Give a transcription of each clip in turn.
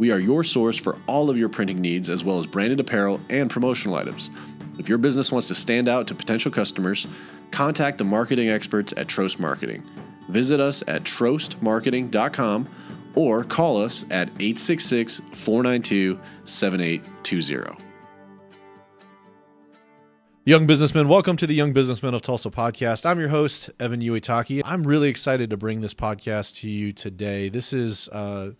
We are your source for all of your printing needs, as well as branded apparel and promotional items. If your business wants to stand out to potential customers, contact the marketing experts at Trost Marketing. Visit us at trostmarketing.com or call us at 866 492 7820. Young businessmen, welcome to the Young Businessmen of Tulsa podcast. I'm your host, Evan Uitaki. I'm really excited to bring this podcast to you today. This is uh,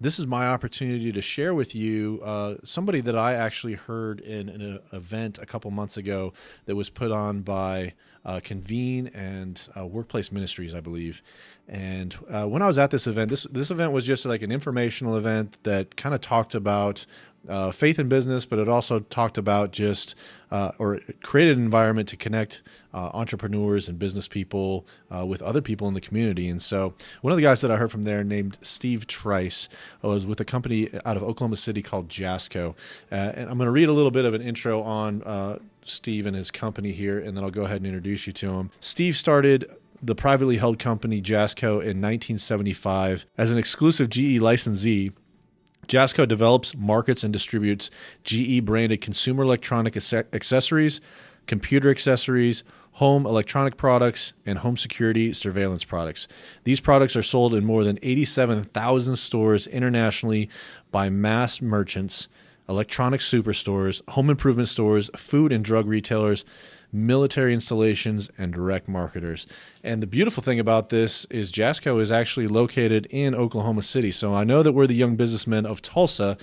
this is my opportunity to share with you uh, somebody that I actually heard in, in, an event a couple months ago that was put on by uh, Convene and uh, Workplace Ministries, I believe. And uh, when I was at this event, this this event was just like an informational event that kind of talked about uh, faith in business, but it also talked about just uh, or created an environment to connect uh, entrepreneurs and business people uh, with other people in the community. And so, one of the guys that I heard from there, named Steve Trice, was with a company out of Oklahoma City called Jasco. Uh, and I'm going to read a little bit of an intro on uh, Steve and his company here, and then I'll go ahead and introduce you to him. Steve started the privately held company Jasco in 1975 as an exclusive GE licensee Jasco develops, markets, and distributes GE branded consumer electronic accessories, computer accessories, home electronic products, and home security surveillance products. These products are sold in more than 87,000 stores internationally by mass merchants, electronic superstores, home improvement stores, food and drug retailers military installations, and direct marketers. And the beautiful thing about this is Jasco is actually located in Oklahoma City. So I know that we're the young businessmen of Tulsa,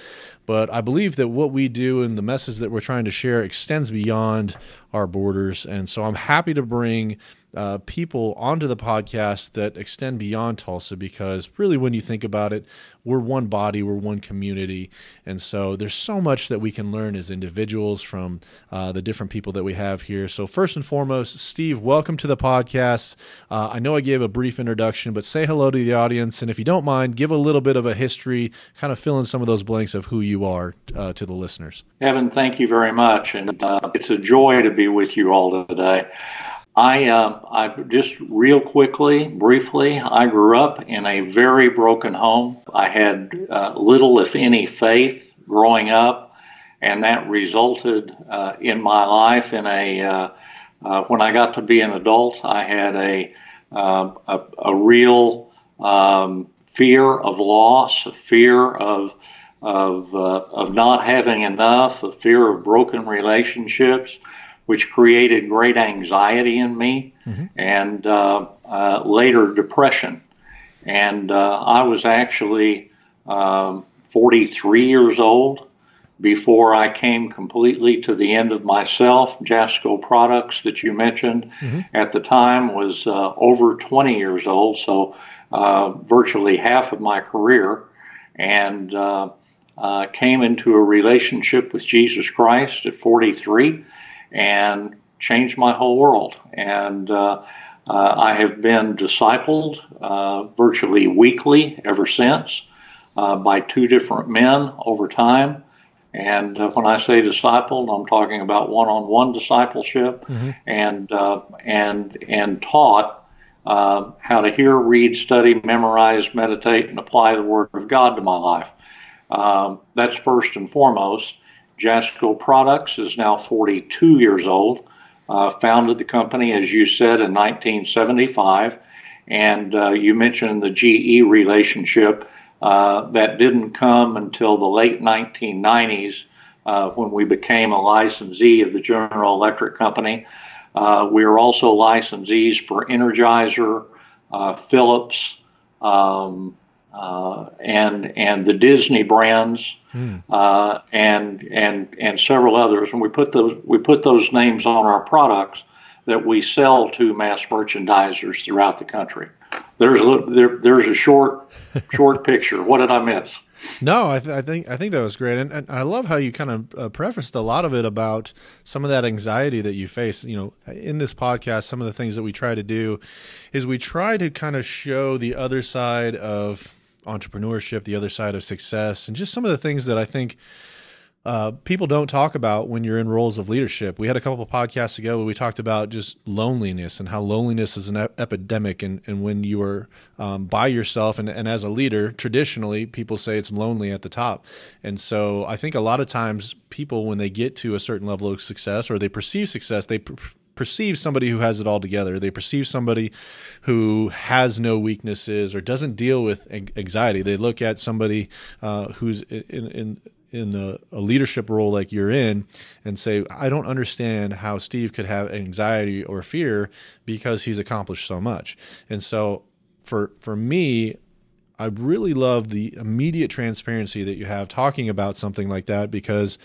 but I believe that what we do and the message that we're trying to share extends beyond our borders. And so I'm happy to bring uh, people onto the podcast that extend beyond Tulsa because really, when you think about it, we're one body, we're one community. And so there's so much that we can learn as individuals from uh, the different people that we have here. So, first and foremost, Steve, welcome to the podcast. Uh, I know I gave a brief introduction, but say hello to the audience. And if you don't mind, give a little bit of a history, kind of fill in some of those blanks of who you are uh, to the listeners. Evan, thank you very much. And uh, it's a joy to be with you all today. I, uh, I just real quickly, briefly, I grew up in a very broken home. I had uh, little, if any, faith growing up, and that resulted uh, in my life in a. Uh, uh, when I got to be an adult, I had a um, a, a, real um, fear of loss, a fear of of uh, of not having enough, a fear of broken relationships which created great anxiety in me mm-hmm. and uh, uh, later depression. And uh, I was actually um, 43 years old before I came completely to the end of myself. Jasco Products, that you mentioned mm-hmm. at the time, was uh, over 20 years old, so uh, virtually half of my career. And uh, came into a relationship with Jesus Christ at 43 and changed my whole world. And uh, uh, I have been discipled uh, virtually weekly ever since uh, by two different men over time. And uh, when I say discipled, I'm talking about one-on-one discipleship, mm-hmm. and uh, and and taught how to hear, read, study, memorize, meditate, and apply the Word of God to my life. Um, that's first and foremost. Jasco Products is now 42 years old. Uh, founded the company, as you said, in 1975. And uh, you mentioned the GE relationship. Uh, that didn't come until the late 1990s uh, when we became a licensee of the General Electric Company. Uh, we are also licensees for Energizer, uh, Philips, um, uh, and and the Disney brands, mm. uh, and and and several others. And we put those we put those names on our products that we sell to mass merchandisers throughout the country. there's a there, there's a short short picture. What did I miss? No, I, th- I, think I think that was great, and, and I love how you kind of uh, prefaced a lot of it about some of that anxiety that you face. You know, in this podcast, some of the things that we try to do is we try to kind of show the other side of entrepreneurship, the other side of success, and just some of the things that I think uh, people don't talk about when you're in roles of leadership. We had a couple of podcasts ago where we talked about just loneliness and how loneliness is an ep- epidemic. And, and when you are um, by yourself and, and as a leader, traditionally people say it's lonely at the top. And so I think a lot of times people, when they get to a certain level of success or they perceive success, they perceive somebody who has it all together. They perceive somebody who has no weaknesses or doesn't deal with anxiety. They look at somebody uh, who's in, in in a, a, leadership role like you're in and say, I don't understand how Steve could have anxiety or fear because he's accomplished so much. And so for for me, I really love the immediate transparency that you have talking about something like that because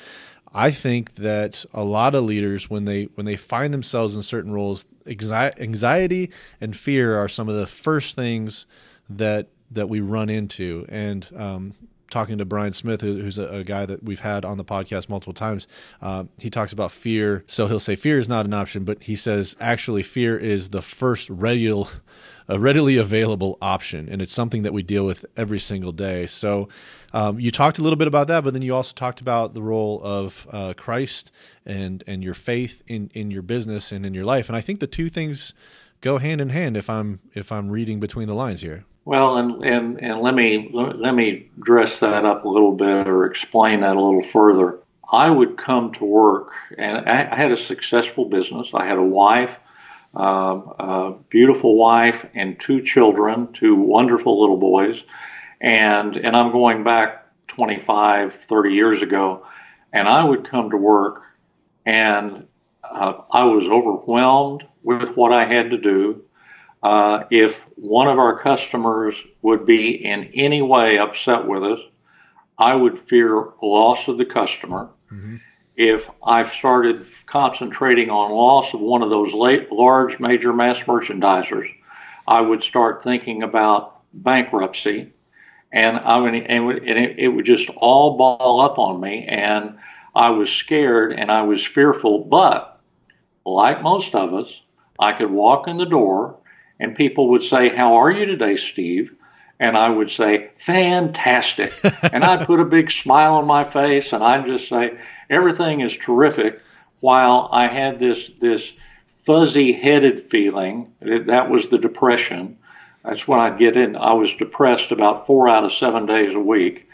I think that a lot of leaders when they when they find themselves in certain roles, anxiety and fear are some of the first things that that we run into. And um, talking to Brian Smith, who's a, a, guy that we've had on the podcast multiple times, uh, he talks about fear. So he'll say fear is not an option, but he says actually fear is the first ready, a readily available option, and it's something that we deal with every single day. So um, you talked a little bit about that, but then you also talked about the role of uh, Christ and and your faith in in your business and in your life, and I think the two things go hand in hand if I'm if I'm reading between the lines here. Well, and, and, and let me let me dress that up a little bit or explain that a little further. I would come to work, and I, had a successful business. I had a wife, um, a beautiful wife, and two children, two wonderful little boys, and and I'm going back 25, 30 years ago, and I would come to work, and uh, I was overwhelmed with what I had to do uh, if one of our customers would be in any way upset with us, I would fear loss of the customer. Mm-hmm. If I've started concentrating on loss of one of those late, large major mass merchandisers, I would start thinking about bankruptcy, and I mean, and it, it would just all ball up on me, and I was scared and I was fearful. But like most of us, I could walk in the door and people would say, How are you today, Steve? And I would say, Fantastic. and I'd put a big smile on my face and I'd just say, Everything is terrific. While I had this, this fuzzy headed feeling, that was the depression. That's when I'd get in. I was depressed about four out of seven days a week.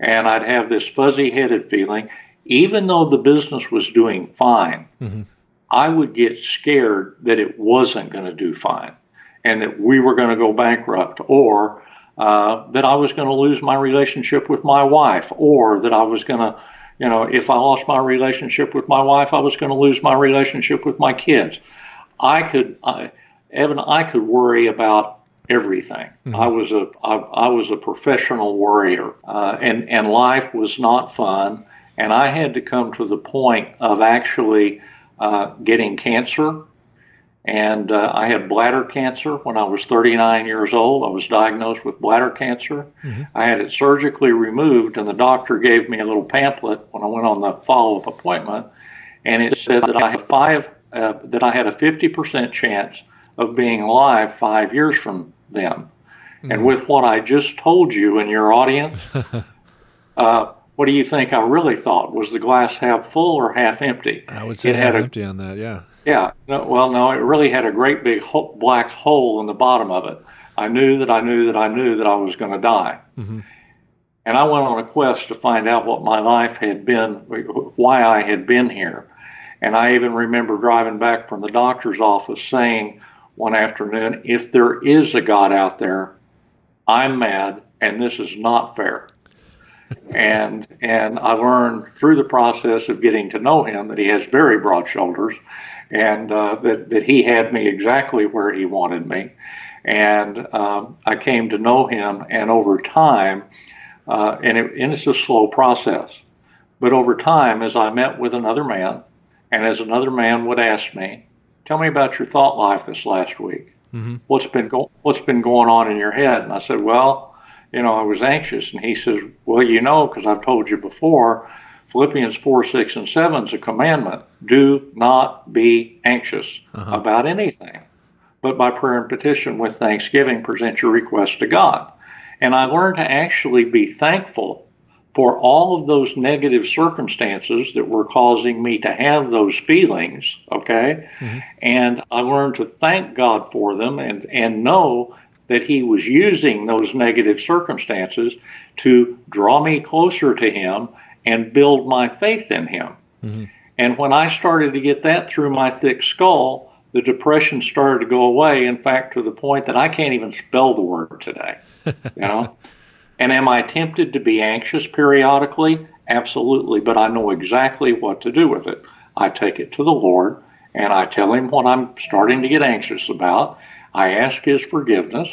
And I'd have this fuzzy headed feeling. Even though the business was doing fine, mm-hmm. I would get scared that it wasn't going to do fine and that we were going to go bankrupt, or uh, that I was going to lose my relationship with my wife, or that I was going to, you know, if I lost my relationship with my wife, I was going to lose my relationship with my kids. I could, I, Evan, I could worry about everything. Mm-hmm. I was a, I, I was a professional worrier, uh, and and life was not fun. And I had to come to the point of actually uh, getting cancer and uh, I had bladder cancer when I was 39 years old. I was diagnosed with bladder cancer. Mm-hmm. I had it surgically removed, and the doctor gave me a little pamphlet when I went on the follow-up appointment, and it said that I have five uh, that I had a 50% chance of being alive five years from then. Mm-hmm. And with what I just told you in your audience, uh, what do you think I really thought? Was the glass half full or half empty? I would say it half empty on that. Yeah. Yeah, no, well, no, it really had a great big ho- black hole in the bottom of it. I knew that I knew that I knew that I was going to die. Mm-hmm. And I went on a quest to find out what my life had been, why I had been here. And I even remember driving back from the doctor's office saying one afternoon, if there is a God out there, I'm mad and this is not fair. And and I learned through the process of getting to know him that he has very broad shoulders and uh, that, that he had me exactly where he wanted me. And um, I came to know him, and over time, uh, and, it, and it's a slow process, but over time, as I met with another man, and as another man would ask me, Tell me about your thought life this last week. mm-hmm. what's been go- what's been going on in your head?" And I said, "Well, you know, I was anxious." And he says, "Well, you know, because I've told you before." Philippians 4, 6, and 7 is a commandment. Do not be anxious uh-huh. about anything, but by prayer and petition with thanksgiving, present your request to God. And I learned to actually be thankful for all of those negative circumstances that were causing me to have those feelings, okay? Mm-hmm. And I learned to thank God for them and, and know that He was using those negative circumstances to draw me closer to Him and build my faith in Him. Mm-hmm. And when I started to get that through my thick skull, the depression started to go away. In fact, to the point that I can't even spell the word today. you know, and am I tempted to be anxious periodically? Absolutely, but I know exactly what to do with it. I take it to the Lord and I tell Him what I'm starting to get anxious about. I ask His forgiveness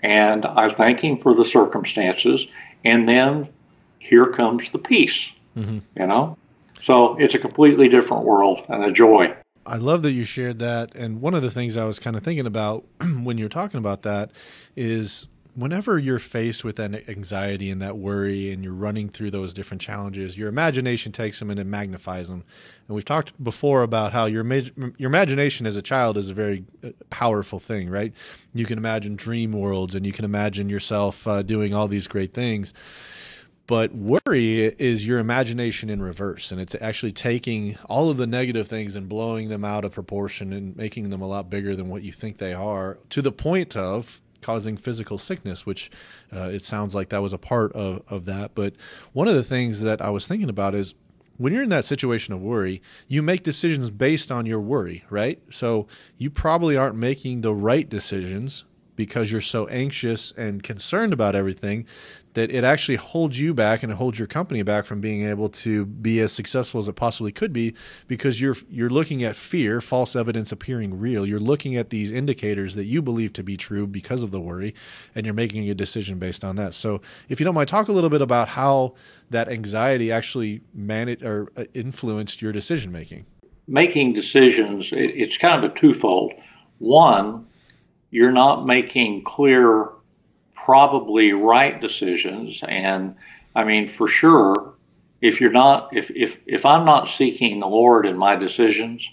and I thank Him for the circumstances, and then here comes the peace. Mm-hmm. You know? So it's a completely different world and a joy. I love that you shared that. And one of the things I was kind of thinking about when you're talking about that is whenever you're faced with that anxiety and that worry and you're running through those different challenges, your imagination takes them and it magnifies them. And we've talked before about how your your imagination as a child is a very uh, powerful thing, right? You can imagine dream worlds and you can imagine yourself uh, doing all these great things. But worry is your imagination in reverse, and it's actually taking all of the negative things and blowing them out of proportion and making them a lot bigger than what you think they are to the point of causing physical sickness, which uh, it sounds like that was a part of, of that. But one of the things that I was thinking about is when you're in that situation of worry, you make decisions based on your worry, right? So you probably aren't making the right decisions because you're so anxious and concerned about everything that it actually holds you back and it holds your company back from being able to be as successful as it possibly could be because you're you're looking at fear, false evidence appearing real. You're looking at these indicators that you believe to be true because of the worry and you're making a decision based on that. So, if you don't mind talk a little bit about how that anxiety actually managed or uh, influenced your decision making. Making decisions, it's kind of a twofold. One, you're not making clear probably right decisions. And I mean, for sure, if you're not, if, if, if I'm not seeking the Lord in my decisions,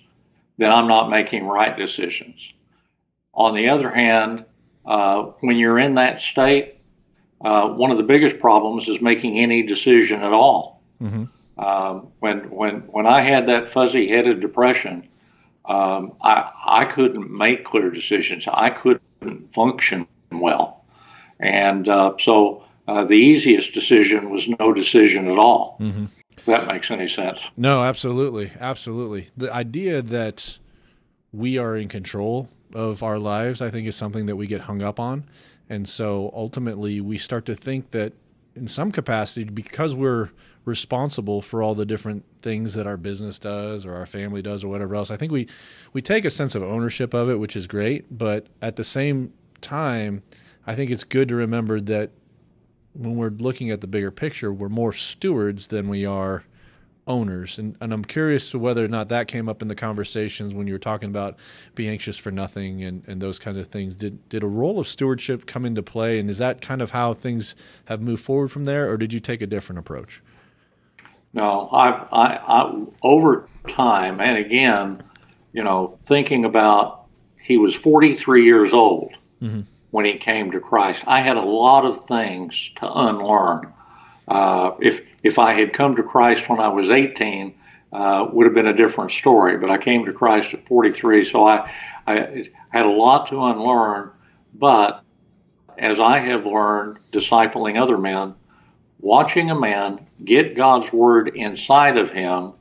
then I'm not making right decisions. On the other hand, uh, when you're in that state, uh, one of the biggest problems is making any decision at all. Mm-hmm. Um, when when when I had that fuzzy-headed depression, um, I I couldn't make clear decisions. I couldn't function well. And uh, so uh, the easiest decision was no decision at all. Mm-hmm. If that makes any sense. No, absolutely. Absolutely. The idea that we are in control of our lives, I think, is something that we get hung up on. And so ultimately, we start to think that in some capacity, because we're responsible for all the different things that our business does or our family does or whatever else, I think we, we take a sense of ownership of it, which is great. But at the same time, I think it's good to remember that when we're looking at the bigger picture, we're more stewards than we are owners. And, and I'm curious to whether or not that came up in the conversations when you were talking about be anxious for nothing and, and those kinds of things. Did did a role of stewardship come into play? And is that kind of how things have moved forward from there, or did you take a different approach? No, I, I, I over time, and again, you know, thinking about he was 43 years old. Mm-hmm when he came to Christ. I had a lot of things to unlearn. Uh, if if I had come to Christ when I was 18, uh, would have been a different story. But I came to Christ at 43, so I, I had a lot to unlearn. But as I have learned discipling other men, watching a man get God's word inside of him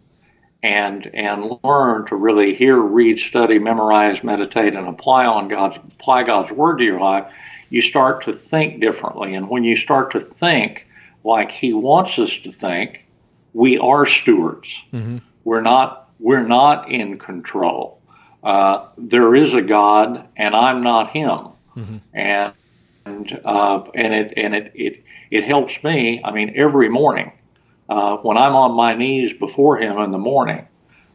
and and learn to really hear, read, study, memorize, meditate, and apply on God's apply God's word to your life, you start to think differently. And when you start to think like He wants us to think, we are stewards. Mm-hmm. We're not we're not in control. Uh, there is a God, and I'm not Him. Mm-hmm. And and uh, and it and it, it it helps me. I mean, every morning uh, when I'm on my knees before Him in the morning,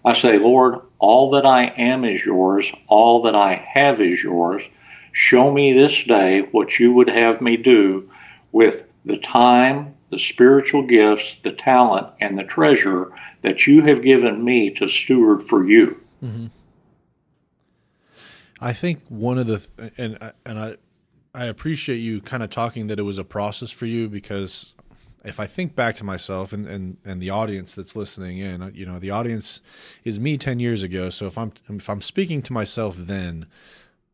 I say, Lord, all that I am is yours, all that I have is yours. Show me this day what you would have me do with the time, the spiritual gifts, the talent, and the treasure that you have given me to steward for you. Mm-hmm. I think one of the and and I I appreciate you kind of talking that it was a process for you because if I think back to myself and, and, and the audience that's listening in, uh, you know, the audience is me 10 years ago. So if I'm, if I'm speaking to myself then,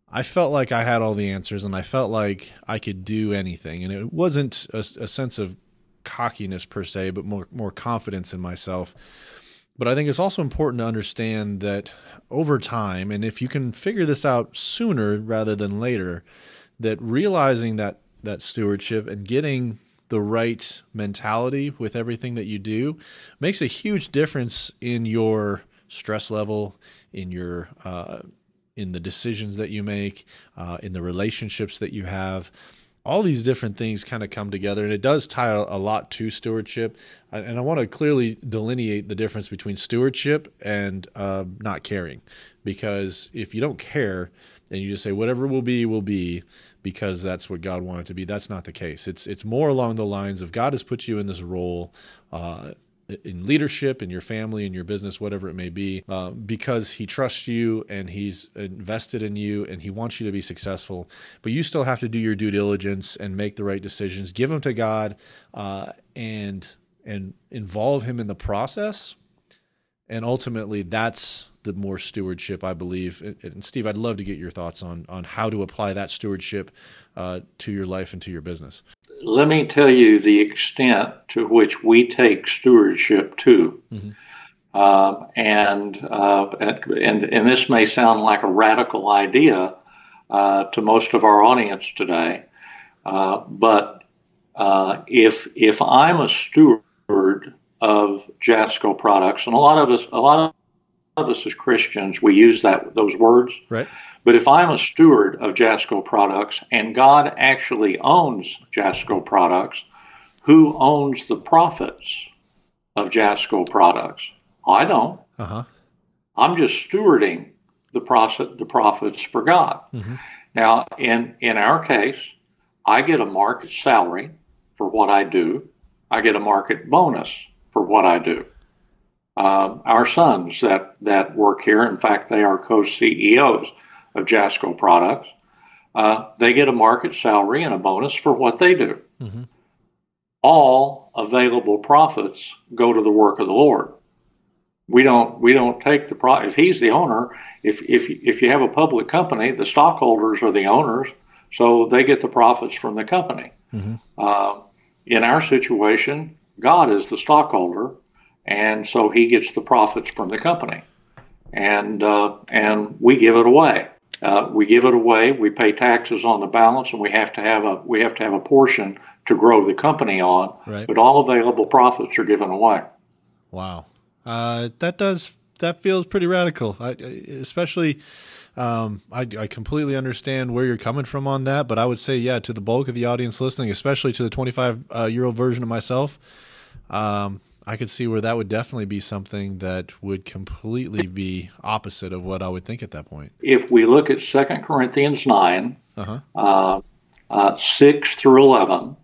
I felt like I had all the answers and I felt like I could do anything. And it wasn't a, a sense of cockiness per se, but more, more confidence in myself. But I think it's also important to understand that over time, and if you can figure this out sooner rather than later, that realizing that that stewardship and getting the right mentality with everything that you do makes a huge difference in your stress level, in your uh, in the decisions that you make, uh, in the relationships that you have. All these different things kind of come together, and it does tie a lot to stewardship. And I want to clearly delineate the difference between stewardship and uh, not caring, because if you don't care, and you just say whatever will be will be because that's what God wanted to be. That's not the case. It's it's more along the lines of God has put you in this role. Uh, in leadership in your family in your business whatever it may be uh, because he trusts you and he's invested in you and he wants you to be successful but you still have to do your due diligence and make the right decisions give them to god uh, and and involve him in the process and ultimately that's the more stewardship, I believe. And Steve, I'd love to get your thoughts on on how to apply that stewardship uh, to your life and to your business. Let me tell you the extent to which we take stewardship to. Mm-hmm. Uh, and, uh, and and this may sound like a radical idea uh, to most of our audience today, uh, but uh, if if I'm a steward of Jasco products, and a lot of us, a lot of us as Christians, we use that those words. Right. But if I'm a steward of Jasco products and God actually owns Jasco products, who owns the profits of Jasco products? I don't. Uh-huh. I'm just stewarding the profit the profits for God. Mm-hmm. Now, in in our case, I get a market salary for what I do. I get a market bonus for what I do. Uh, our sons that, that work here, in fact, they are co CEOs of Jasco Products, uh, they get a market salary and a bonus for what they do. Mm-hmm. All available profits go to the work of the Lord. We don't we don't take the pro if he's the owner. If if if you have a public company, the stockholders are the owners, so they get the profits from the company. Mm-hmm. Uh, in our situation, God is the stockholder, and so he gets the profits from the company, and uh, and we give it away. Uh, we give it away. We pay taxes on the balance, and we have to have a we have to have a portion to grow the company on. Right. But all available profits are given away. Wow, uh, that does that feels pretty radical, I, especially. Um, I, I, completely understand where you're coming from on that, but I would say, yeah, to the bulk of the audience listening, especially to the 25 uh, year old version of myself, um, I could see where that would definitely be something that would completely be opposite of what I would think at that point. If we look at 2 Corinthians 9, uh-huh. uh, uh, 6 through 11,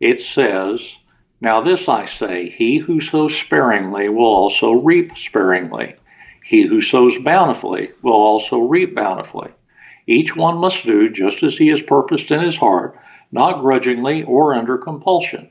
it says, Now this I say, he who sows sparingly will also reap sparingly. He who sows bountifully will also reap bountifully. Each one must do just as he has purposed in his heart, not grudgingly or under compulsion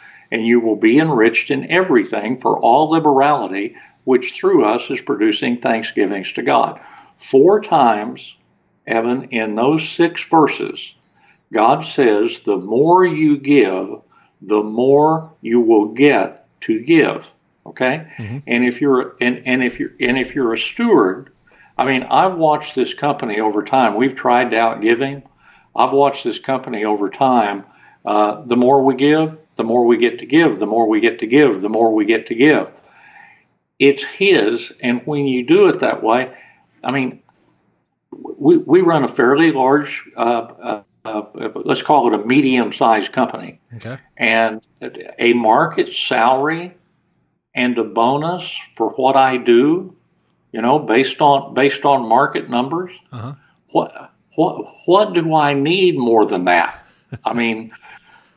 and you will be enriched in everything for all liberality, which through us is producing thanksgivings to God. Four times, Evan, in those six verses, God says, the more you give, the more you will get to give. Okay? Mm-hmm. And if you're and, and if you're and if you're a steward, I mean, I've watched this company over time. We've tried out giving. I've watched this company over time. Uh, the more we give, the more we get to give, the more we get to give, the more we get to give. It's his, and when you do it that way, I mean, we, we run a fairly large, uh, uh, uh let's call it a medium sized company. Okay. And a market salary and a bonus for what I do, you know, based on based on market numbers. Uh-huh. What what what do I need more than that? I mean,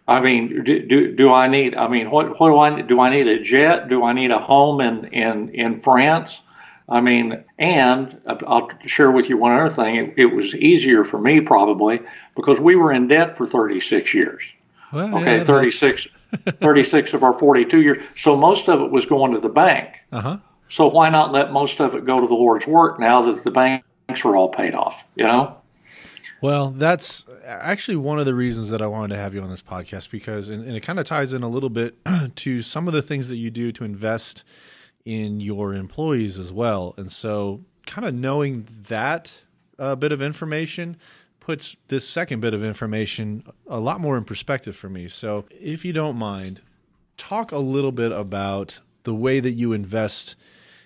I mean, do, do, do I need? I mean, what what do I do? I need a jet? Do I need a home in in in France? I mean, and I'll share with you one other thing. It, it was easier for me probably because we were in debt for 36 years. Well, okay, yeah, 36, 36 of our 42 years. So most of it was going to the bank. Uh-huh. So why not let most of it go to the Lord's work now that the banks are all paid off? You know. Well, that's actually one of the reasons that I wanted to have you on this podcast because, and, and it kind of ties in a little bit to some of the things that you do to invest in your employees as well. And so, kind of knowing that uh, bit of information puts this second bit of information a lot more in perspective for me. So, if you don't mind, talk a little bit about the way that you invest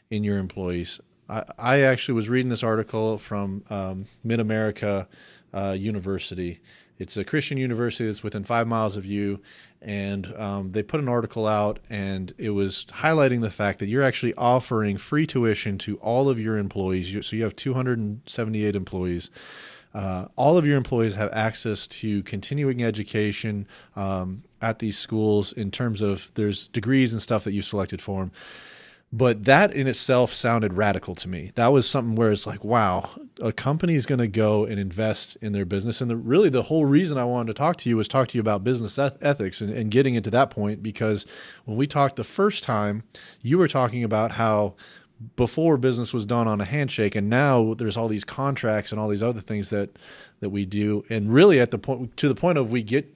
in your employees. I, I actually was reading this article from um, Mid America uh, University. It's a Christian university that's within five miles of you, and um, they put an article out, and it was highlighting the fact that you're actually offering free tuition to all of your employees. So you have 278 employees. Uh, all of your employees have access to continuing education um, at these schools in terms of there's degrees and stuff that you've selected for them. But that in itself sounded radical to me. That was something where it's like, wow, a company is going to go and invest in their business. And the, really, the whole reason I wanted to talk to you was talk to you about business eth- ethics and, and getting into that point because when we talked the first time, you were talking about how before business was done on a handshake and now there's all these contracts and all these other things that that we do and really at the point to the point of we get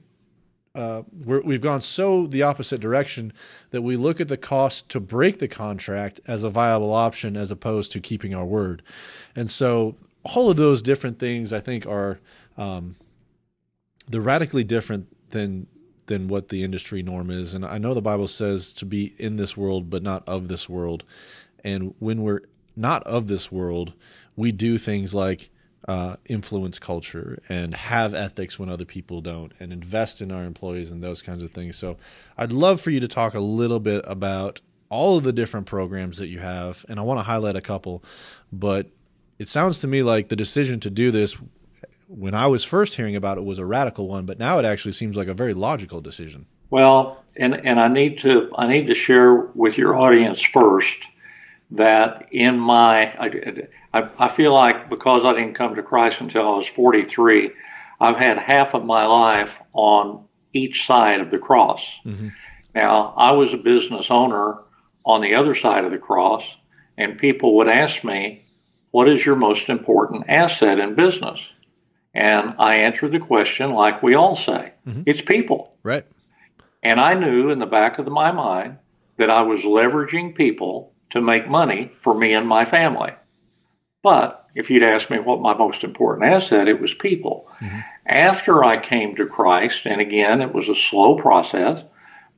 uh, we have gone so the opposite direction that we look at the cost to break the contract as a viable option as opposed to keeping our word. And so all of those different things I think are um, they're radically different than than what the industry norm is. And I know the Bible says to be in this world but not of this world. And when we're not of this world, we do things like uh, influence culture and have ethics when other people don't and invest in our employees and those kinds of things. So I'd love for you to talk a little bit about all of the different programs that you have. And I want to highlight a couple, but it sounds to me like the decision to do this when I was first hearing about it was a radical one, but now it actually seems like a very logical decision. Well, and, and I need to I need to share with your audience first that in my I, I, feel like because I didn't come to Christ until I was 43, I've had half of my life on each side of the cross. Mm-hmm. Now, I was a business owner on the other side of the cross, and people would ask me, What is your most important asset in business? And I answered the question like we all say mm-hmm. it's people. Right. And I knew in the back of my mind that I was leveraging people to make money for me and my family. But if you'd asked me what my most important asset, it was people. Mm-hmm. After I came to Christ, and again, it was a slow process,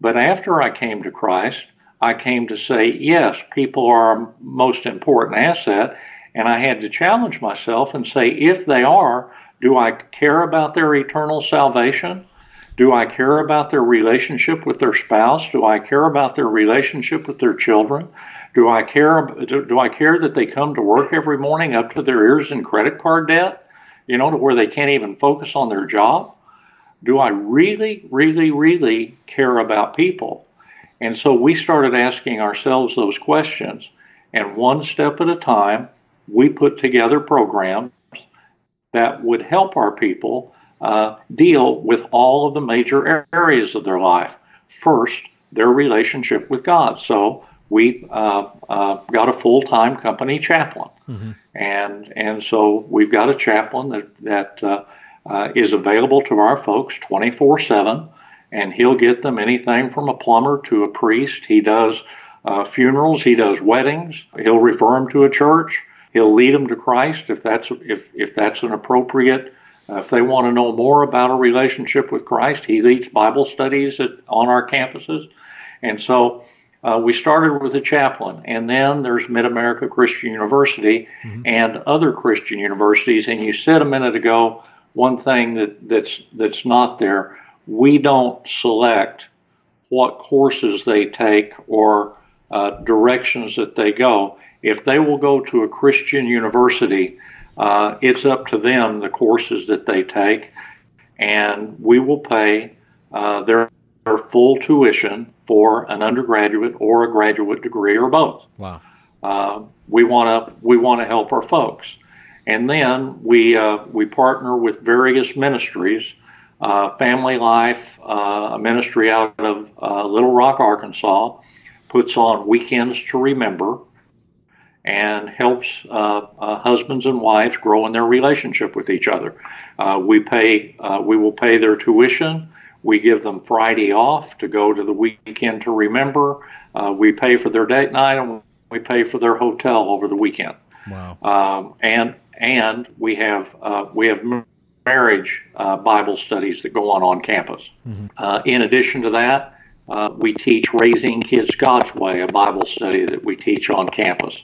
but after I came to Christ, I came to say, yes, people are our most important asset. And I had to challenge myself and say, if they are, do I care about their eternal salvation? Do I care about their relationship with their spouse? Do I care about their relationship with their children? Do I care? Do, do I care that they come to work every morning up to their ears in credit card debt? You know, to where they can't even focus on their job? Do I really, really, really care about people? And so we started asking ourselves those questions. And one step at a time, we put together programs that would help our people uh, deal with all of the major areas of their life. First, their relationship with God. So we uh, uh, got a full time company chaplain, mm-hmm. and and so we've got a chaplain that that uh, uh is available to our folks twenty four seven, and he'll get them anything from a plumber to a priest. He does uh, funerals, he does weddings. He'll refer them to a church. He'll lead them to Christ if that's if if that's an appropriate if they want to know more about a relationship with Christ, he leads Bible studies at, on our campuses. And so uh, we started with a chaplain, and then there's Mid America Christian University mm-hmm. and other Christian universities. And you said a minute ago one thing that, that's that's not there. We don't select what courses they take or uh, directions that they go. If they will go to a Christian university, uh, it's up to them the courses that they take, and we will pay uh, their, their full tuition for an undergraduate or a graduate degree or both. Wow. Uh, we want to we want to help our folks, and then we uh, we partner with various ministries. Uh, Family Life, uh, a ministry out of uh, Little Rock, Arkansas, puts on weekends to remember and helps uh, uh, husbands and wives grow in their relationship with each other. Uh, we pay, uh, we will pay their tuition. We give them Friday off to go to the weekend to remember. Uh, we pay for their date night and we pay for their hotel over the weekend. Wow. Um, and and we have uh, we have marriage Bible studies that go on on campus. Mm-hmm. in addition to that, we teach Raising Kids God's Way, a Bible study that we teach on campus.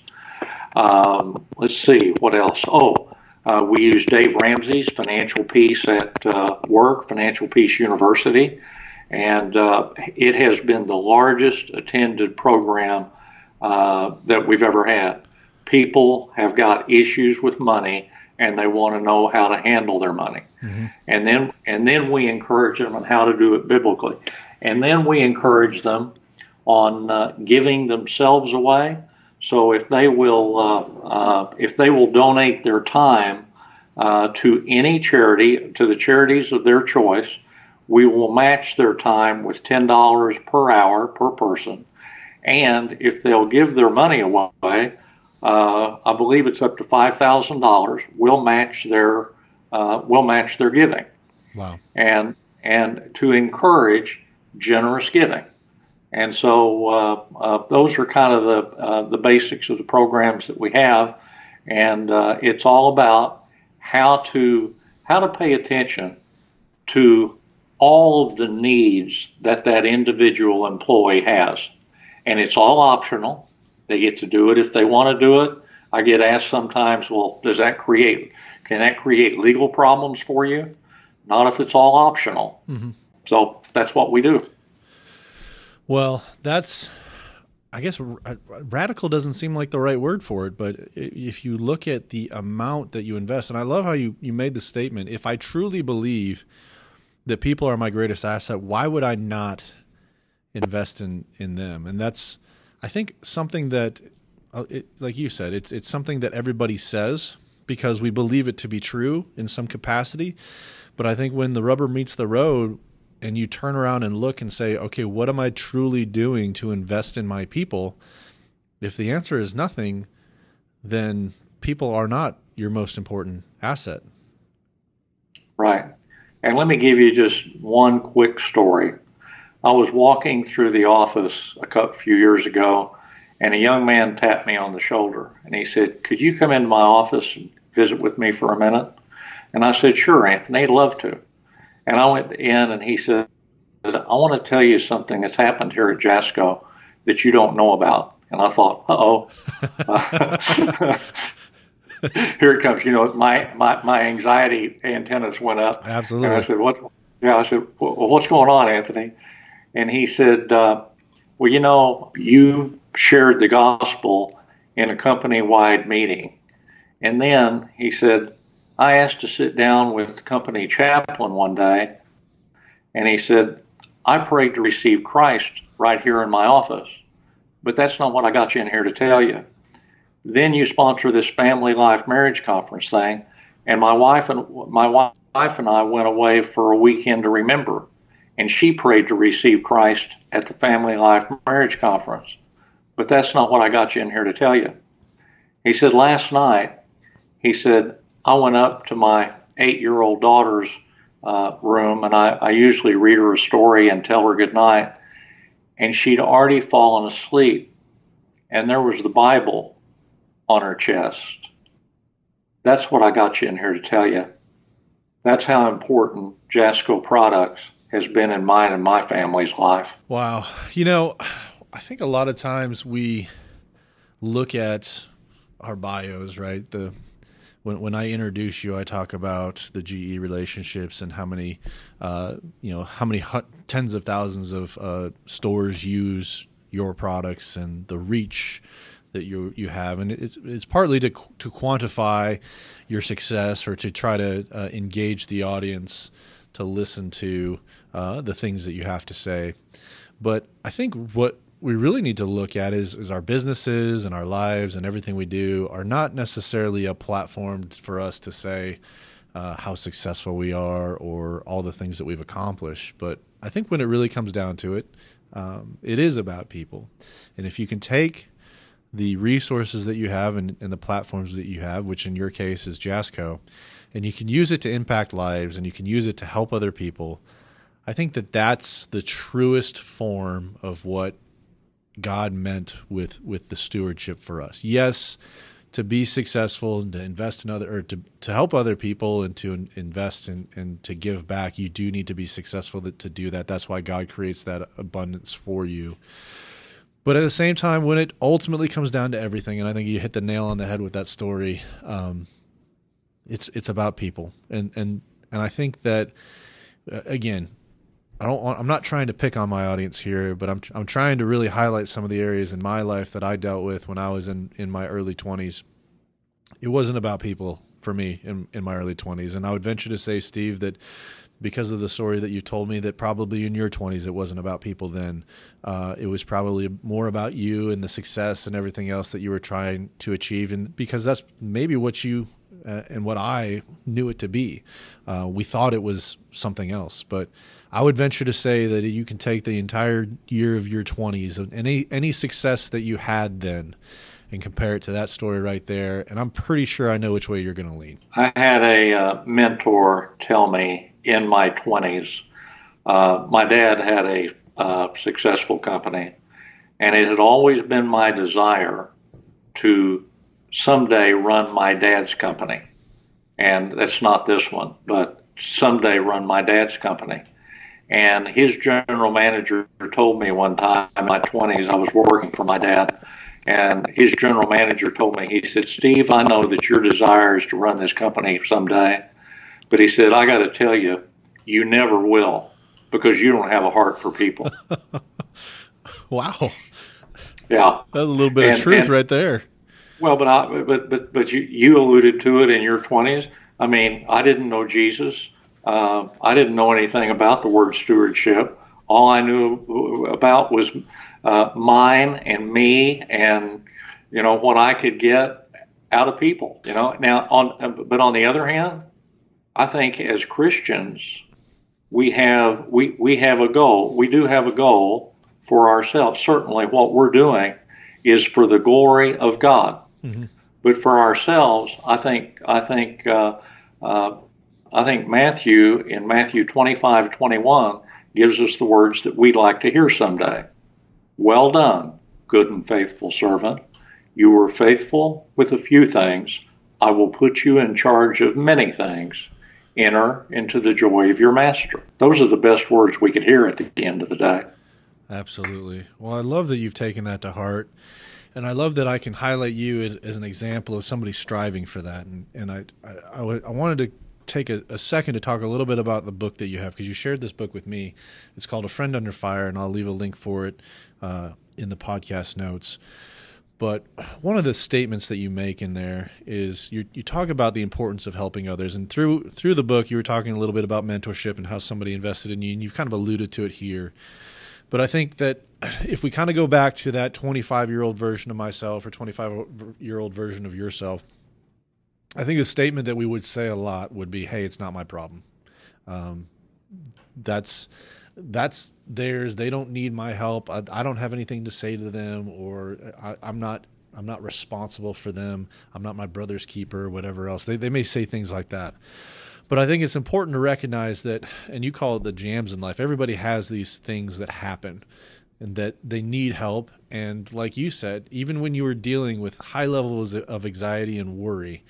Um, let's see, what else? Oh, uh, we use Dave Ramsey's Financial Peace at uh, Work, Financial Peace University, and uh, it has been the largest attended program uh, that we've ever had. People have got issues with money and they want to know how to handle their money. Mm-hmm. And then and then we encourage them on how to do it biblically. And then we encourage them on uh, giving themselves away so if they will, uh, uh, if they will donate their time uh, to any charity, to the charities of their choice, we will match their time with ten dollars per hour per person. And if they'll give their money away, uh, I believe it's up to five thousand dollars. We'll match their, uh, we'll match their giving. Wow. And and to encourage generous giving. And so uh, uh, those are kind of the uh, the basics of the programs that we have, and uh, it's all about how to how to pay attention to all of the needs that that individual employee has, and it's all optional. They get to do it if they want to do it. I get asked sometimes, well, does that create can that create legal problems for you? Not if it's all optional. Mm-hmm. So that's what we do. Well, that's I guess radical doesn't seem like the right word for it, but if you look at the amount that you invest, and I love how you, you made the statement if I truly believe that people are my greatest asset, why would I not invest in, in them? And that's, I think, something that, uh, it, like you said, it's, it's something that everybody says because we believe it to be true in some capacity. But I think when the rubber meets the road, and you turn around and look and say, okay, what am I truly doing to invest in my people? If the answer is nothing, then people are not your most important asset. Right. And let me give you just one quick story. I was walking through the office a few years ago, and a young man tapped me on the shoulder, and he said, "Could you come into my office and visit with me for a minute?" And I said, "Sure, Anthony, I'd love to." And I went in and he said, I want to tell you something that's happened here at Jasco that you don't know about. And I thought, uh oh. here it comes. You know, my, my, my anxiety antennas went up. Absolutely. And I said, what? Yeah, I said, well, what's going on, Anthony? And he said, uh, well, you know, you shared the gospel in a company wide meeting. And then he said, I asked to sit down with the company chaplain one day, and he said, I prayed to receive Christ right here in my office, but that's not what I got you in here to tell you. Then you sponsor this family life marriage conference thing, and my wife and my wife and I went away for a weekend to remember, and she prayed to receive Christ at the family life marriage conference, but that's not what I got you in here to tell you. He said last night, he said I went up to my eight year old daughter's uh, room and I, I usually read her a story and tell her good night. And she'd already fallen asleep, and there was the Bible on her chest. That's what I got you in here to tell you. That's how important Jasco Products has been in mine and my family's life. Wow. You know, I think a lot of times we look at our bios, right? The when when I introduce you, I talk about the GE relationships and how many, uh, you know, how many tens of thousands of uh, stores use your products and the reach that you you have, and it's it's partly to to quantify your success or to try to uh, engage the audience to listen to uh, the things that you have to say. But I think what we really need to look at is, is our businesses and our lives and everything we do are not necessarily a platform for us to say uh, how successful we are or all the things that we've accomplished. But I think when it really comes down to it, um, it is about people. And if you can take the resources that you have and, and, the platforms that you have, which in your case is Jasco, and you can use it to impact lives and you can use it to help other people, I think that that's the truest form of what God meant with with the stewardship for us. Yes, to be successful and to invest in other or to, to help other people and to invest in, and to give back, you do need to be successful to, do that. That's why God creates that abundance for you. But at the same time, when it ultimately comes down to everything, and I think you hit the nail on the head with that story, um, it's it's about people, and and and I think that uh, again, I don't want, I'm not trying to pick on my audience here, but I'm I'm trying to really highlight some of the areas in my life that I dealt with when I was in in my early 20s. It wasn't about people for me in in my early 20s, and I would venture to say, Steve, that because of the story that you told me, that probably in your 20s it wasn't about people then. Uh, it was probably more about you and the success and everything else that you were trying to achieve, and because that's maybe what you uh, and what I knew it to be. Uh, we thought it was something else, but I would venture to say that you can take the entire year of your 20s and any any success that you had then and compare it to that story right there and I'm pretty sure I know which way you're going to lean. I had a uh, mentor tell me in my 20s uh, my dad had a uh, successful company and it had always been my desire to someday run my dad's company. And that's not this one, but someday run my dad's company. And his general manager told me one time in my 20s, I was working for my dad, and his general manager told me, he said, Steve, I know that your desire is to run this company someday, but he said, I got to tell you, you never will because you don't have a heart for people. wow. Yeah. That's a little bit and, of truth and, right there. Well, but I, but but but you you alluded to it in your 20s. I mean, I didn't know Jesus. Uh, I didn't know anything about the word stewardship. All I knew about was uh, mine and me, and you know what I could get out of people. You know, now on but on the other hand, I think as Christians, we have we we have a goal. We do have a goal for ourselves. Certainly, what we're doing is for the glory of God. Mm-hmm. But for ourselves, I think I think uh, uh, I think Matthew in Matthew 25, 21 gives us the words that we'd like to hear someday. Well done, good and faithful servant. You were faithful with a few things. I will put you in charge of many things. Enter into the joy of your master. Those are the best words we could hear at the end of the day. Absolutely. Well, I love that you've taken that to heart. And I love that I can highlight you as, as an example of somebody striving for that. And, and I, I, I wanted to take a, a, second to talk a little bit about the book that you have because you shared this book with me. It's called A Friend Under Fire, and I'll leave a link for it uh, in the podcast notes. But one of the statements that you make in there is you, you talk about the importance of helping others, and through through the book, you were talking a little bit about mentorship and how somebody invested in you, and you've kind of alluded to it here. But I think that if we kind of go back to that 25 year old version of myself or 25 year old version of yourself, I think the statement that we would say a lot would be, "Hey, it's not my problem." Um, that's that's theirs. They don't need my help. I, I don't have anything to say to them, or I, I'm not I'm not responsible for them. I'm not my brother's keeper, whatever else. They they may say things like that. But I think it's important to recognize that, and you call it the jams in life. Everybody has these things that happen, and that they need help. And like you said, even when you were dealing with high levels of anxiety and worry,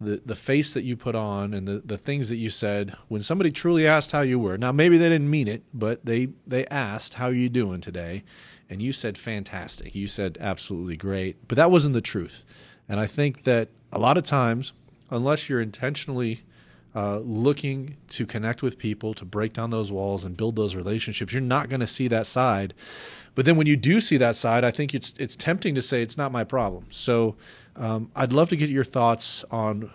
the the face that you put on and the the things that you said when somebody truly asked how you were. Now maybe they didn't mean it, but they they asked how you doing today, and you said fantastic. You said absolutely great, but that wasn't the truth. And I think that a lot of times, unless you're intentionally uh, looking to connect with people, to break down those walls and build those relationships, you're not going to see that side. But then when you do see that side, I think it's it's tempting to say it's not my problem. So um, I'd love to get your thoughts on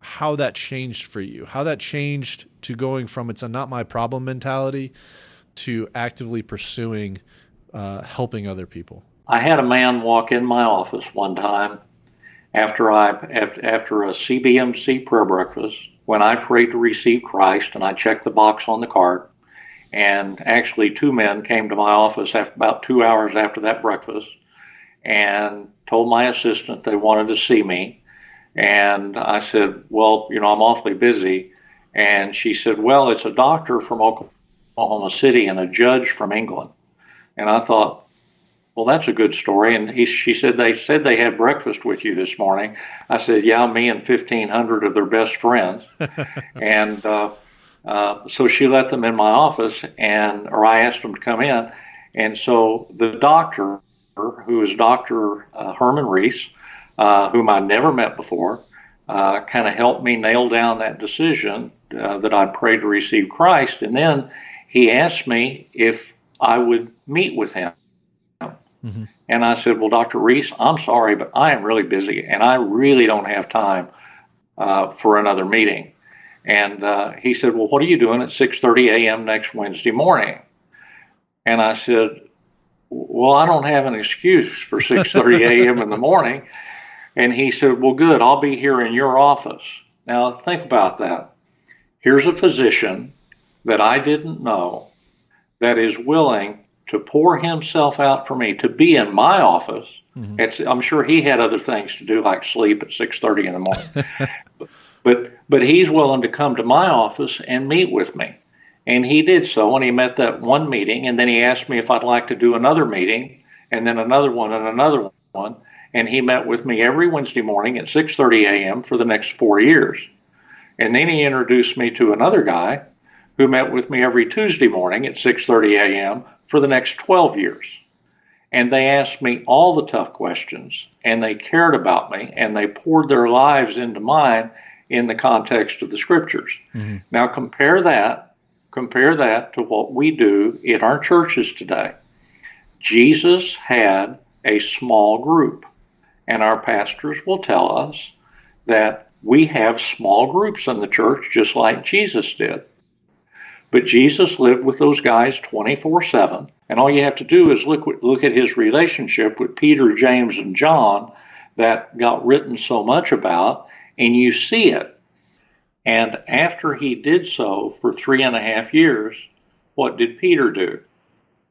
how that changed for you, how that changed to going from it's a not my problem mentality to actively pursuing uh, helping other people. I had a man walk in my office one time after I after a CBMC prayer breakfast when I prayed to receive Christ and I checked the box on the card. And actually, two men came to my office after, about two hours after that breakfast and told my assistant they wanted to see me. And I said, Well, you know, I'm awfully busy. And she said, Well, it's a doctor from Oklahoma City and a judge from England. And I thought, well, that's a good story. And he, she said, they said they had breakfast with you this morning. I said, yeah, me and 1,500 of their best friends. and uh, uh, so she let them in my office, and or I asked them to come in. And so the doctor, who is Dr. Uh, Herman Reese, uh, whom I never met before, uh, kind of helped me nail down that decision uh, that I'd prayed to receive Christ. And then he asked me if I would meet with him. Mm-hmm. And I said, Well, Dr. Reese, I'm sorry, but I am really busy and I really don't have time uh, for another meeting. And uh, he said, Well, what are you doing at 6:30 a.m. next Wednesday morning? And I said, Well, I don't have an excuse for 6:30 a.m. in the morning. And he said, Well, good, I'll be here in your office. Now think about that. Here's a physician that I didn't know that is willing to pour himself out for me to be in my office. Mm-hmm. I'm sure he had other things to do, like sleep at 6:30 in the morning. but but he's willing to come to my office and meet with me, and he did so. And he met that one meeting, and then he asked me if I'd like to do another meeting, and then another one, and another one. And he met with me every Wednesday morning at 6:30 a.m. for the next four years. And then he introduced me to another guy who met with me every Tuesday morning at 6:30 a.m for the next 12 years. And they asked me all the tough questions, and they cared about me, and they poured their lives into mine in the context of the scriptures. Mm-hmm. Now compare that, compare that to what we do in our churches today. Jesus had a small group, and our pastors will tell us that we have small groups in the church just like Jesus did. But Jesus lived with those guys 24 7. And all you have to do is look, look at his relationship with Peter, James, and John that got written so much about, and you see it. And after he did so for three and a half years, what did Peter do?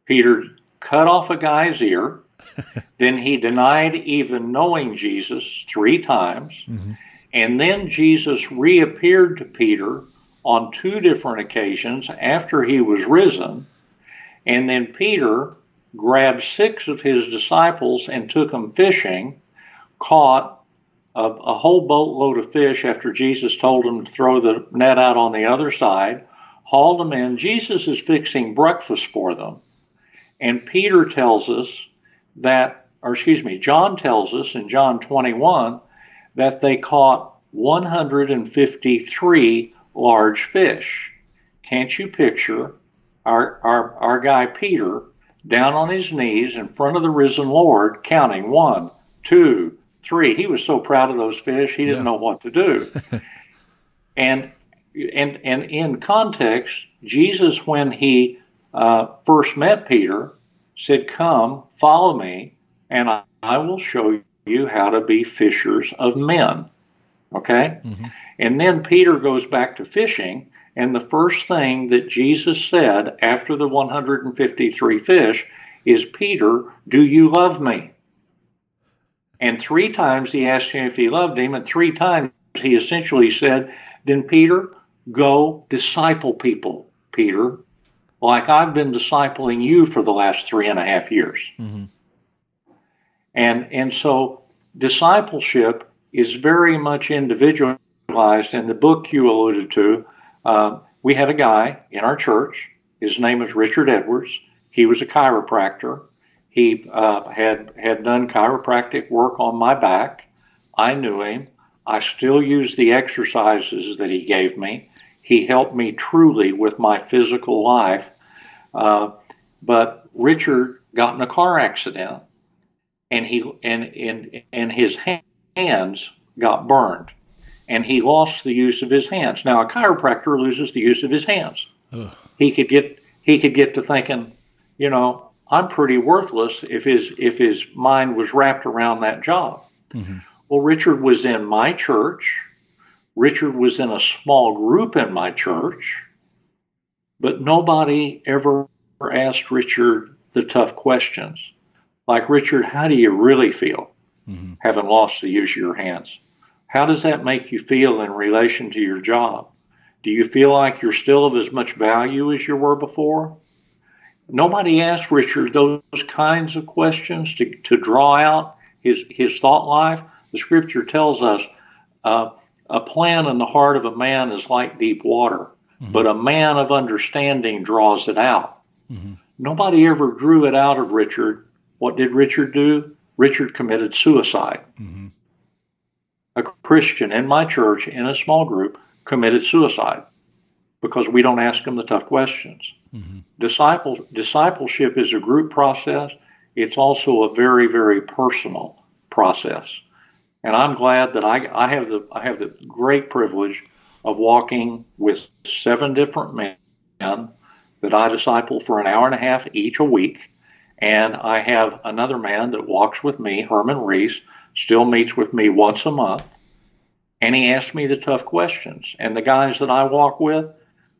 Peter cut off a guy's ear. then he denied even knowing Jesus three times. Mm-hmm. And then Jesus reappeared to Peter on two different occasions after he was risen. And then Peter grabbed six of his disciples and took them fishing, caught a, a whole boatload of fish after Jesus told them to throw the net out on the other side, hauled them in. Jesus is fixing breakfast for them. And Peter tells us that, or excuse me, John tells us in John 21 that they caught 153 large fish. Can't you picture our, our, our guy Peter down on his knees in front of the risen Lord counting one, two, three? He was so proud of those fish, he didn't yeah. know what to do. and, and, and in context, Jesus, when he uh, first met Peter, said, Come, follow me, and I, I will show you how to be fishers of men. Okay? Mm-hmm. And then Peter goes back to fishing, and the first thing that Jesus said after the 153 fish is, Peter, do you love me? And three times he asked him if he loved him, and three times he essentially said, Then Peter, go disciple people, Peter, like I've been discipling you for the last three and a half years. Mm-hmm. And, and so discipleship is very much individualized. In the book you alluded to, uh, we had a guy in our church. His name is Richard Edwards. He was a chiropractor. He uh, had had done chiropractic work on my back. I knew him. I still use the exercises that he gave me. He helped me truly with my physical life. Uh, but Richard got in a car accident, and he and and and his hands got burned, and he lost the use of his hands. Now a chiropractor loses the use of his hands. Ugh. He could get he could get to thinking, you know, I'm pretty worthless if his if his mind was wrapped around that job. Mm-hmm. Well, Richard was in my church. Richard was in a small group in my church, but nobody ever asked Richard the tough questions. Like, Richard, how do you really feel mm-hmm. having lost the use of your hands? How does that make you feel in relation to your job? Do you feel like you're still of as much value as you were before? Nobody asked Richard those kinds of questions to, to draw out his, his thought life. The scripture tells us uh, a plan in the heart of a man is like deep water, mm-hmm. but a man of understanding draws it out. Mm-hmm. Nobody ever drew it out of Richard. What did Richard do? Richard committed suicide. Mm-hmm. A Christian in my church, in a small group, committed suicide because we don't ask them the tough questions. Mm-hmm. Disciple, discipleship is a group process. It's also a very, very personal process. And I'm glad that I, I have the I have the great privilege of walking with seven different men that I disciple for an hour and a half each a week. And I have another man that walks with me, Herman Reese, still meets with me once a month. And he asks me the tough questions. And the guys that I walk with,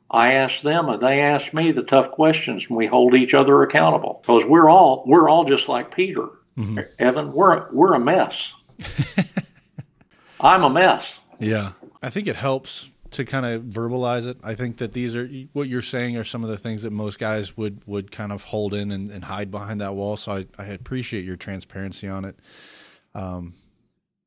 I ask them and they ask me the tough questions and we hold each other accountable. Because we're all we're all just like Peter. Mm-hmm. Evan, we're we're a mess. I'm a mess. Yeah. I think it helps to kind of verbalize it. I think that these are what you're saying are some of the things that most guys would would kind of hold in and, and hide behind that wall. So I, I appreciate your transparency on it. Um,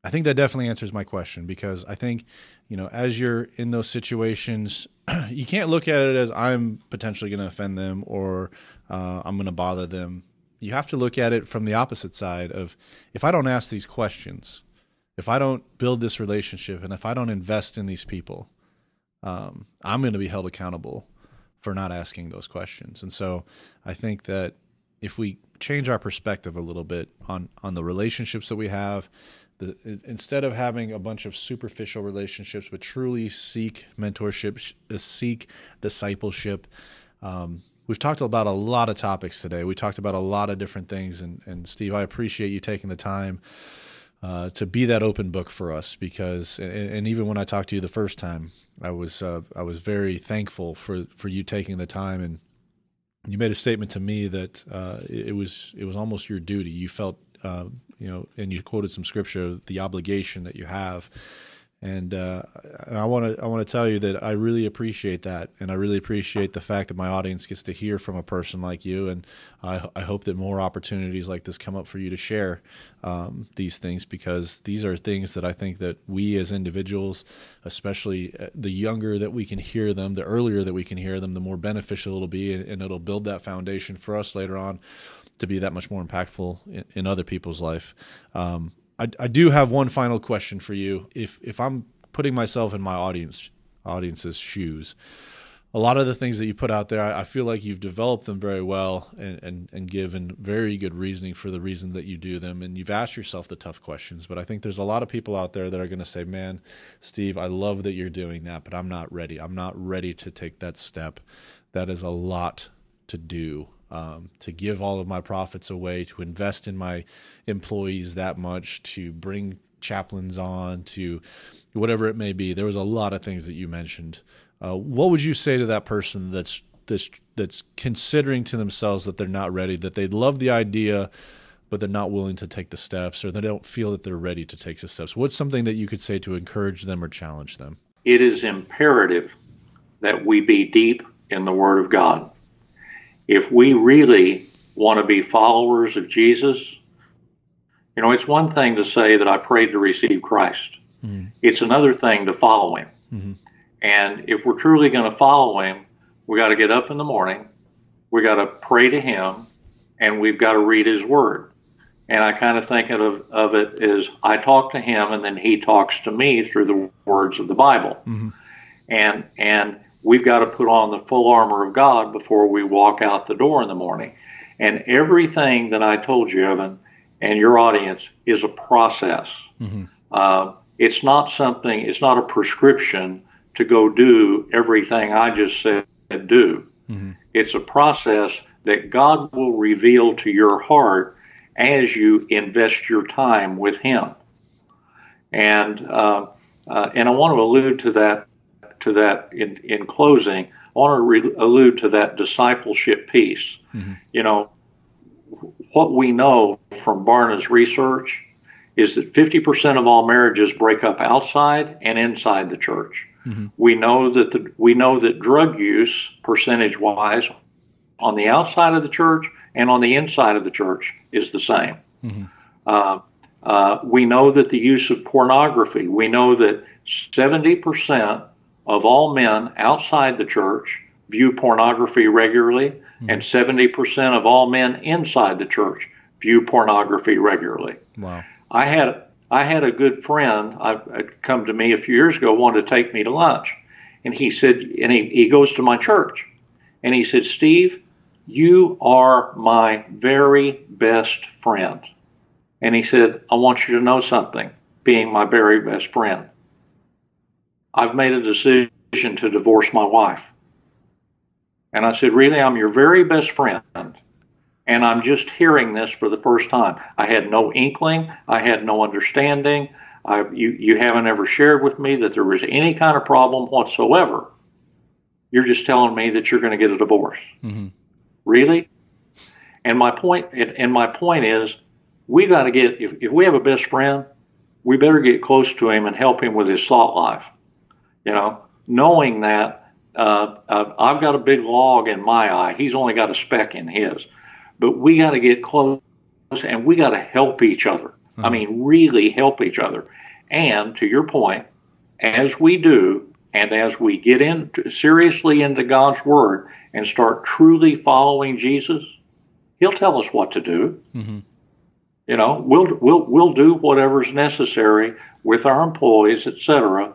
I think that definitely answers my question because I think you know as you're in those situations, you can't look at it as I'm potentially going to offend them or uh, I'm going to bother them. You have to look at it from the opposite side of if I don't ask these questions, if I don't build this relationship, and if I don't invest in these people, um, I'm going to be held accountable for not asking those questions. And so I think that if we change our perspective a little bit on on the relationships that we have, the, instead of having a bunch of superficial relationships, but truly seek mentorship, uh, seek discipleship. Um, we've talked about a lot of topics today. We talked about a lot of different things, and, and Steve, I appreciate you taking the time uh, to be that open book for us because, and, and, even when I talked to you the first time, I was uh, I was very thankful for for you taking the time and you made a statement to me that uh, it was it was almost your duty. You felt uh, you know, and you quoted some scripture, the obligation that you have and uh, and I want to I want to tell you that I really appreciate that, and I really appreciate the fact that my audience gets to hear from a person like you, and I, I hope that more opportunities like this come up for you to share um, these things because these are things that I think that we as individuals, especially uh, the younger that we can hear them, the earlier that we can hear them, the more beneficial it'll be, and, and it'll build that foundation for us later on to be that much more impactful in, in other people's life. Um, I, I do have one final question for you. If if I'm putting myself in my audience audience's shoes, a lot of the things that you put out there, I, I feel like you've developed them very well and, and, and given very good reasoning for the reason that you do them. And you've asked yourself the tough questions. But I think there's a lot of people out there that are going to say, man, Steve, I love that you're doing that, but I'm not ready. I'm not ready to take that step. That is a lot to do um, to give all of my profits away, to invest in my employees that much, to bring chaplains on, to whatever it may be. There was a lot of things that you mentioned. Uh, what would you say to that person that's that's that's considering to themselves that they're not ready, that they love the idea, but they're not willing to take the steps, or they don't feel that they're ready to take the steps? What's something that you could say to encourage them or challenge them? It is imperative that we be deep in the Word of God if we really want to be followers of Jesus, You know, it's one thing to say that I prayed to receive Christ. Mm-hmm. It's another thing to follow Him. Mm-hmm. And if we're truly going to follow Him, we got to get up in the morning, we got to pray to Him, and we've got to read His Word. And I kind of think of, of it as I talk to Him, and then He talks to me through the words of the Bible. Mm-hmm. And and we've got to put on the full armor of God before we walk out the door in the morning. And everything that I told you, Evan, and your audience is a process. Mm-hmm. Uh, it's not something, it's not a prescription to go do everything I just said do. Mm-hmm. It's a process that God will reveal to your heart as you invest your time with Him. And uh, uh, and I want to allude to that to that in, in closing. I want to re- allude to that discipleship piece. Mm-hmm. You know, what we know from Barna's research is that 50% of all marriages break up outside and inside the church. Mm-hmm. We know that the, we know that drug use percentage wise on the outside of the church and on the inside of the church is the same. Mm-hmm. Uh, uh, we know that the use of pornography. We know that 70% of all men outside the church view pornography regularly, mm-hmm. and 70% of all men inside the church view pornography regularly. Wow. I had I had a good friend I, come to me a few years ago wanted to take me to lunch, and he said, and he, he goes to my church, and he said, Steve, you are my very best friend, and he said, I want you to know something, being my very best friend. I've made a decision to divorce my wife. And I said, Really? I'm your very best friend. And I'm just hearing this for the first time. I had no inkling, I had no understanding. I, you, you haven't ever shared with me that there was any kind of problem whatsoever. You're just telling me that you're going to get a divorce. Mm-hmm. Really? And my point, and my point is, we got to get. If, if we have a best friend, we better get close to him and help him with his thought life. You know, knowing that uh, uh, I've got a big log in my eye, he's only got a speck in his. But we got to get close and we got to help each other. Mm-hmm. I mean, really help each other. And to your point, as we do, and as we get in seriously into God's Word and start truly following Jesus, He'll tell us what to do. Mm-hmm. You know, we'll we'll we'll do whatever's necessary with our employees, etc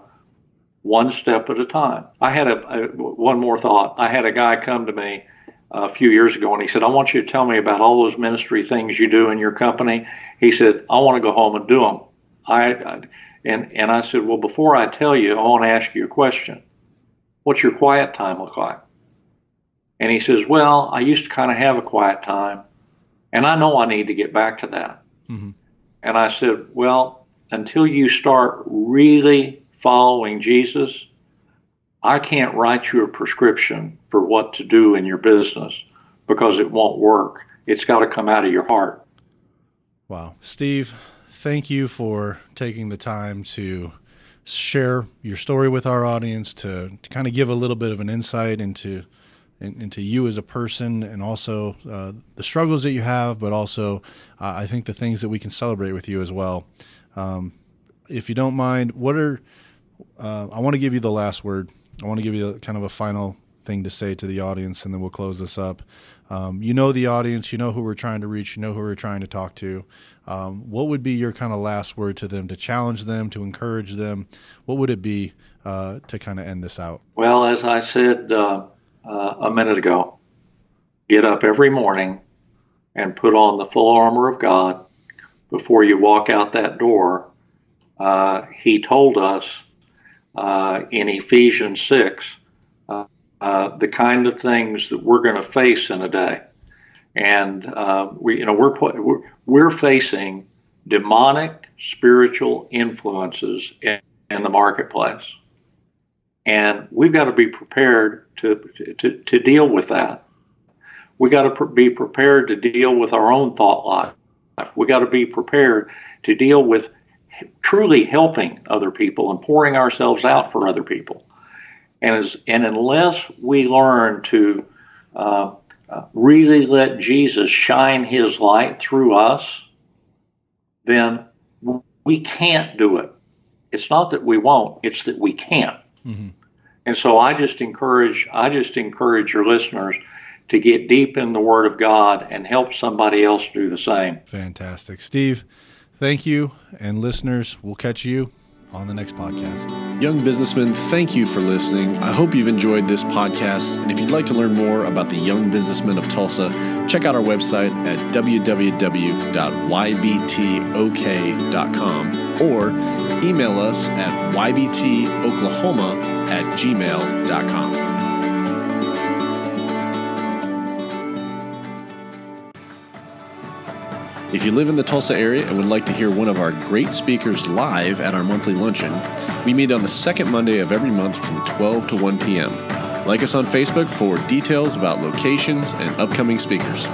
one step at a time. I had a, a, one more thought. I had a guy come to me a few years ago and he said, "I want you to tell me about all those ministry things you do in your company." He said, "I want to go home and do them." I, I and and I said, "Well, before I tell you, I want to ask you a question. What's your quiet time look like?" And he says, "Well, I used to kind of have a quiet time, and I know I need to get back to that." Mm-hmm. And I said, "Well, until you start really following Jesus, I can't write you a prescription for what to do in your business because it won't work. It's got to come out of your heart. Wow. Steve, thank you for taking the time to share your story with our audience, to, to kind of give a little bit of an insight into into you as a person and also uh, the struggles that you have, but also uh, I think the things that we can celebrate with you as well. Um, if you don't mind, what are uh, I want to give you the last word. I want to give you a, kind of a final thing to say to the audience, and then we'll close this up. Um, you know the audience, you know who we're trying to reach, you know who we're trying to talk to. Um, what would be your kind of last word to them to challenge them, to encourage them? What would it be uh, to kind of end this out? Well, as I said uh, uh, a minute ago, get up every morning and put on the full armor of God before you walk out that door. Uh, he told us uh, in Ephesians 6 uh, uh, the kind of things that we're going to face in a day. And uh, we, you know, we're, we're, we're facing demonic spiritual influences in, in the marketplace. And we've got to be prepared to, to, to deal with that. We got to pr- be prepared to deal with our own thought life. We got to be prepared to deal with truly helping other people and pouring ourselves out for other people. And, as, and unless we learn to uh, uh, really let Jesus shine his light through us, then we can't do it. It's not that we won't, it's that we can't. Mm-hmm. And so I just encourage I just encourage your listeners to get deep in the Word of God and help somebody else do the same. Fantastic. Steve, thank you. And listeners, we'll catch you on the next podcast. Young businessmen, thank you for listening. I hope you've enjoyed this podcast. And if you'd like to learn more about the young businessmen of Tulsa, check out our website at www.ybtok.com or email us at ybtoklahoma at gmail.com. If you live in the Tulsa area and would like to hear one of our great speakers live at our monthly luncheon, we meet on the second Monday of every month from 12 to 1 p.m. Like us on Facebook for details about locations and upcoming speakers.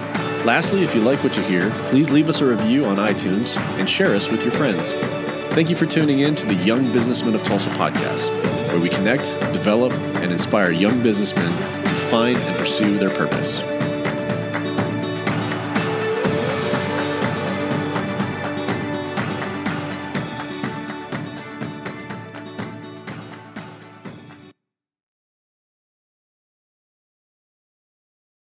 Lastly, if you like what you hear, please leave us a review on iTunes and share us with your friends. Thank you for tuning in to the Young Businessmen of Tulsa podcast, where we connect, develop, and inspire young businessmen to find and pursue their purpose.